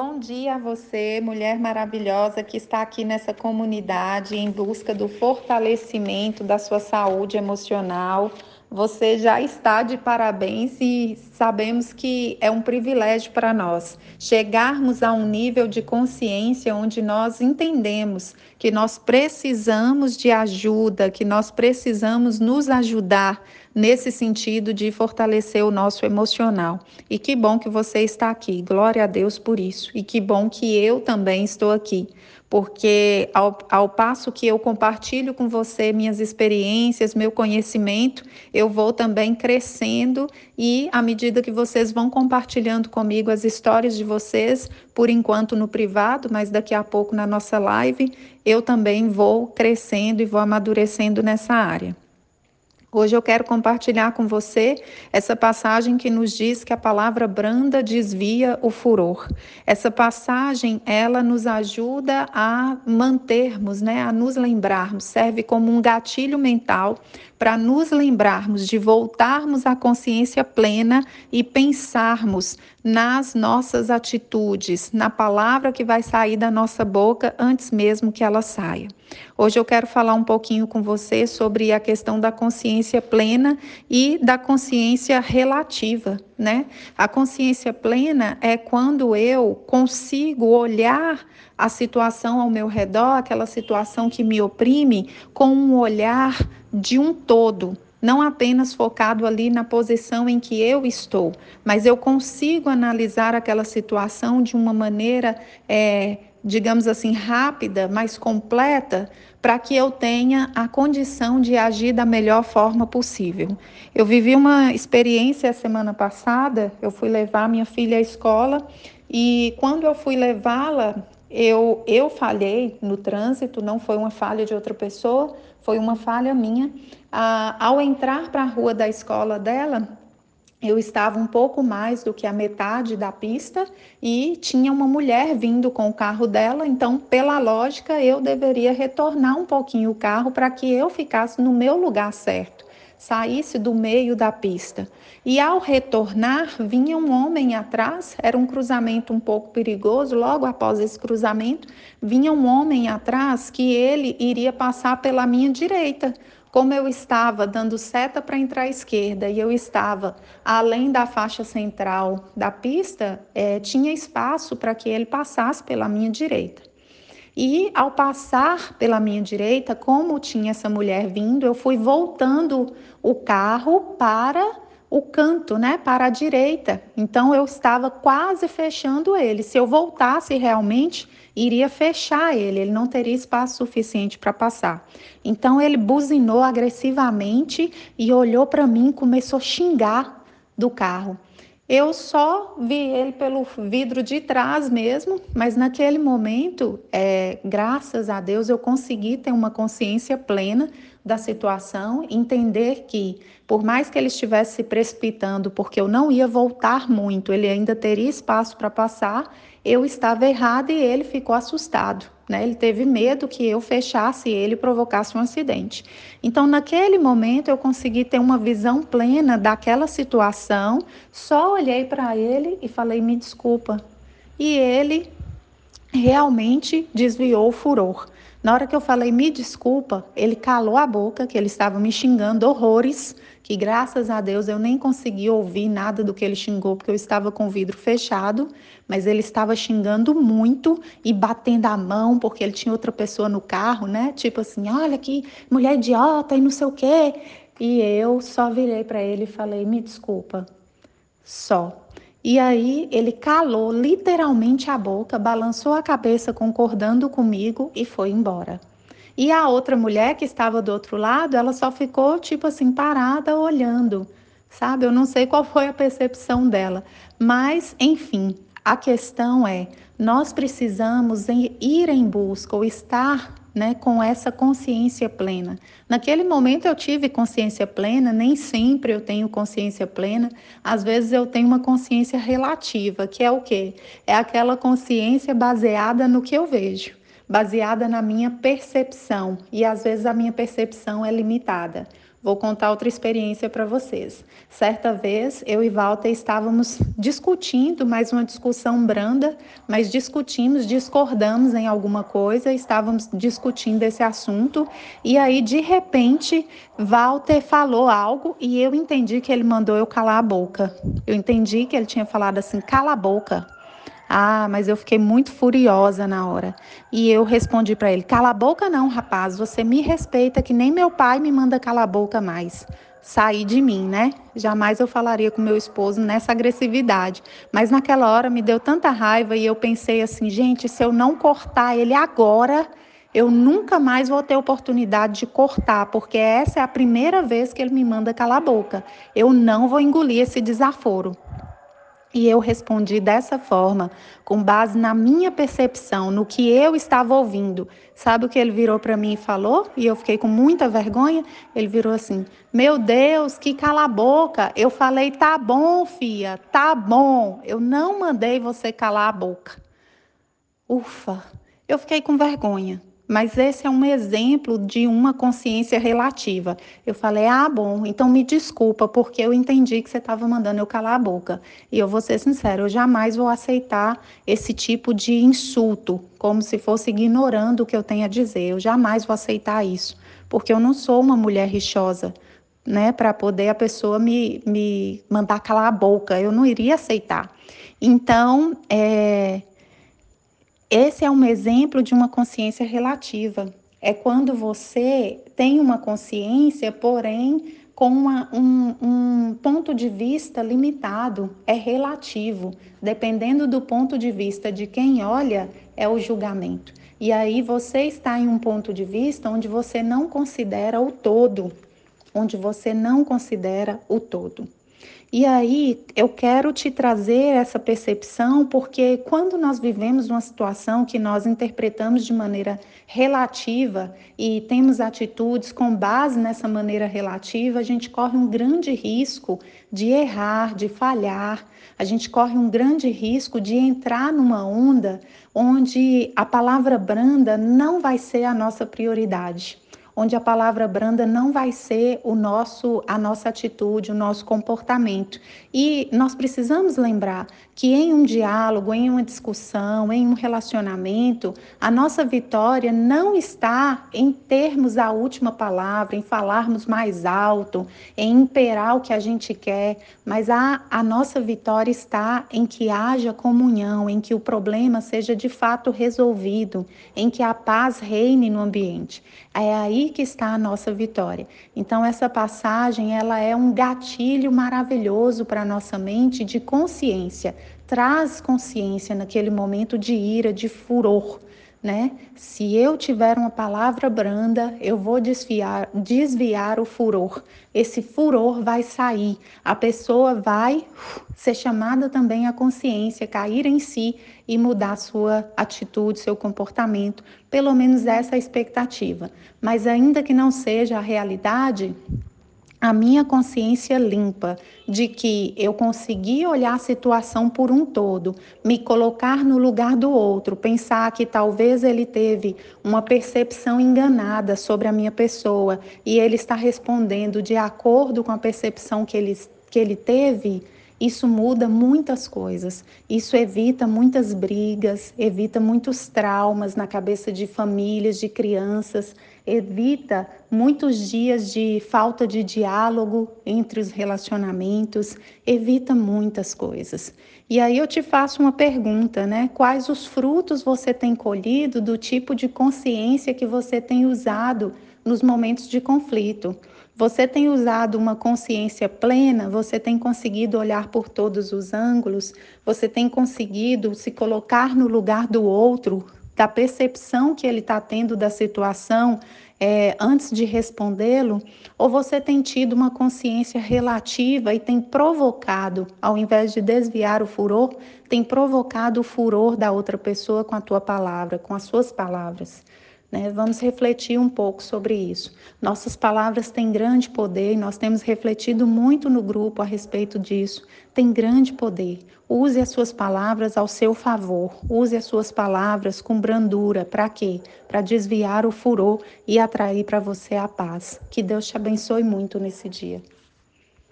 Bom dia a você, mulher maravilhosa que está aqui nessa comunidade em busca do fortalecimento da sua saúde emocional. Você já está de parabéns e sabemos que é um privilégio para nós chegarmos a um nível de consciência onde nós entendemos que nós precisamos de ajuda, que nós precisamos nos ajudar nesse sentido de fortalecer o nosso emocional. E que bom que você está aqui. Glória a Deus por isso. E que bom que eu também estou aqui porque ao, ao, passo que eu compartilho com você minhas experiências, meu conhecimento, eu vou também crescendo e à medida que vocês vão compartilhando comigo as histórias de vocês, por enquanto no privado, mas daqui a pouco na nossa live, eu também vou crescendo e vou amadurecendo nessa área. Hoje eu quero compartilhar com você essa passagem que nos diz que a palavra branda desvia o furor. Essa passagem, ela nos ajuda a mantermos, né, a nos lembrarmos, serve como um gatilho mental para nos lembrarmos de voltarmos à consciência plena e pensarmos nas nossas atitudes, na palavra que vai sair da nossa boca antes mesmo que ela saia. Hoje eu quero falar um pouquinho com você sobre a questão da consciência plena e da consciência relativa, né? A consciência plena é quando eu consigo olhar a situação ao meu redor, aquela situação que me oprime, com um olhar de um todo, não apenas focado ali na posição em que eu estou, mas eu consigo analisar aquela situação de uma maneira, é, digamos assim, rápida, mais completa, para que eu tenha a condição de agir da melhor forma possível. Eu vivi uma experiência semana passada, eu fui levar minha filha à escola e quando eu fui levá-la, eu, eu falhei no trânsito, não foi uma falha de outra pessoa, foi uma falha minha. Ah, ao entrar para a rua da escola dela, eu estava um pouco mais do que a metade da pista e tinha uma mulher vindo com o carro dela, então, pela lógica, eu deveria retornar um pouquinho o carro para que eu ficasse no meu lugar certo saísse do meio da pista. E ao retornar, vinha um homem atrás, era um cruzamento um pouco perigoso. Logo após esse cruzamento, vinha um homem atrás que ele iria passar pela minha direita. Como eu estava dando seta para entrar à esquerda e eu estava além da faixa central da pista, é, tinha espaço para que ele passasse pela minha direita. E ao passar pela minha direita, como tinha essa mulher vindo, eu fui voltando o carro para o canto, né, para a direita. Então eu estava quase fechando ele. Se eu voltasse realmente, iria fechar ele, ele não teria espaço suficiente para passar. Então ele buzinou agressivamente e olhou para mim, começou a xingar do carro. Eu só vi ele pelo vidro de trás mesmo, mas naquele momento, é, graças a Deus, eu consegui ter uma consciência plena da situação, entender que, por mais que ele estivesse se precipitando, porque eu não ia voltar muito, ele ainda teria espaço para passar, eu estava errada e ele ficou assustado. Né? Ele teve medo que eu fechasse ele e provocasse um acidente. Então, naquele momento, eu consegui ter uma visão plena daquela situação, só olhei para ele e falei: me desculpa. E ele realmente desviou o furor. Na hora que eu falei me desculpa, ele calou a boca, que ele estava me xingando horrores, que graças a Deus eu nem consegui ouvir nada do que ele xingou, porque eu estava com o vidro fechado, mas ele estava xingando muito e batendo a mão, porque ele tinha outra pessoa no carro, né? Tipo assim, olha que mulher idiota e não sei o quê. E eu só virei para ele e falei: me desculpa, só. E aí ele calou literalmente a boca, balançou a cabeça concordando comigo e foi embora. E a outra mulher que estava do outro lado, ela só ficou tipo assim parada olhando, sabe? Eu não sei qual foi a percepção dela, mas enfim, a questão é, nós precisamos ir em busca ou estar né, com essa consciência plena. Naquele momento eu tive consciência plena, nem sempre eu tenho consciência plena, às vezes eu tenho uma consciência relativa, que é o quê? É aquela consciência baseada no que eu vejo, baseada na minha percepção, e às vezes a minha percepção é limitada. Vou contar outra experiência para vocês. Certa vez, eu e Walter estávamos discutindo, mais uma discussão branda, mas discutimos, discordamos em alguma coisa, estávamos discutindo esse assunto, e aí, de repente, Walter falou algo e eu entendi que ele mandou eu calar a boca. Eu entendi que ele tinha falado assim: cala a boca. Ah, mas eu fiquei muito furiosa na hora. E eu respondi para ele: cala a boca, não, rapaz. Você me respeita que nem meu pai me manda calar a boca mais. Sair de mim, né? Jamais eu falaria com meu esposo nessa agressividade. Mas naquela hora me deu tanta raiva e eu pensei assim: gente, se eu não cortar ele agora, eu nunca mais vou ter oportunidade de cortar, porque essa é a primeira vez que ele me manda calar a boca. Eu não vou engolir esse desaforo. E eu respondi dessa forma, com base na minha percepção, no que eu estava ouvindo. Sabe o que ele virou para mim e falou? E eu fiquei com muita vergonha. Ele virou assim: Meu Deus, que cala a boca. Eu falei: Tá bom, filha, tá bom. Eu não mandei você calar a boca. Ufa, eu fiquei com vergonha. Mas esse é um exemplo de uma consciência relativa. Eu falei, ah, bom, então me desculpa, porque eu entendi que você estava mandando eu calar a boca. E eu vou ser sincero, eu jamais vou aceitar esse tipo de insulto, como se fosse ignorando o que eu tenho a dizer. Eu jamais vou aceitar isso, porque eu não sou uma mulher rixosa. Né, para poder a pessoa me, me mandar calar a boca, eu não iria aceitar. Então, é, esse é um exemplo de uma consciência relativa. É quando você tem uma consciência, porém com uma, um, um, ponto de vista limitado, é relativo. Dependendo do ponto de vista de quem olha, é o julgamento. E aí você está em um ponto de vista onde você não considera o todo, onde você não considera o todo. E aí eu quero te trazer essa percepção, porque quando nós vivemos uma situação que nós interpretamos de maneira relativa e temos atitudes com base nessa maneira relativa, a gente corre um grande risco de errar, de falhar, a gente corre um grande risco de entrar numa onda onde a palavra branda não vai ser a nossa prioridade onde a palavra branda não vai ser o nosso a nossa atitude, o nosso comportamento. E nós precisamos lembrar que em um diálogo, em uma discussão, em um relacionamento, a nossa vitória não está em termos a última palavra, em falarmos mais alto, em imperar o que a gente quer, mas a, a nossa vitória está em que haja comunhão, em que o problema seja de fato resolvido, em que a paz reine no ambiente. É que está a nossa vitória. Então essa passagem, ela é um gatilho maravilhoso para a nossa mente de consciência. Traz consciência naquele momento de ira, de furor né? Se eu tiver uma palavra branda, eu vou desviar, desviar o furor. Esse furor vai sair. A pessoa vai ser chamada também à consciência, cair em si e mudar sua atitude, seu comportamento. Pelo menos essa é a expectativa. Mas ainda que não seja a realidade, a minha consciência limpa de que eu consegui olhar a situação por um todo, me colocar no lugar do outro, pensar que talvez ele teve uma percepção enganada sobre a minha pessoa e ele está respondendo de acordo com a percepção que ele, que ele teve isso muda muitas coisas. Isso evita muitas brigas, evita muitos traumas na cabeça de famílias, de crianças, evita muitos dias de falta de diálogo entre os relacionamentos, evita muitas coisas. E aí eu te faço uma pergunta, né? Quais os frutos você tem colhido do tipo de consciência que você tem usado nos momentos de conflito? Você tem usado uma consciência plena? Você tem conseguido olhar por todos os ângulos? Você tem conseguido se colocar no lugar do outro, da percepção que ele está tendo da situação é, antes de respondê-lo? Ou você tem tido uma consciência relativa e tem provocado, ao invés de desviar o furor, tem provocado o furor da outra pessoa com a tua palavra, com as suas palavras? Né? Vamos refletir um pouco sobre isso. Nossas palavras têm grande poder e nós temos refletido muito no grupo a respeito disso. Tem grande poder. Use as suas palavras ao seu favor. Use as suas palavras com brandura. Para quê? Para desviar o furor e atrair para você a paz. Que Deus te abençoe muito nesse dia.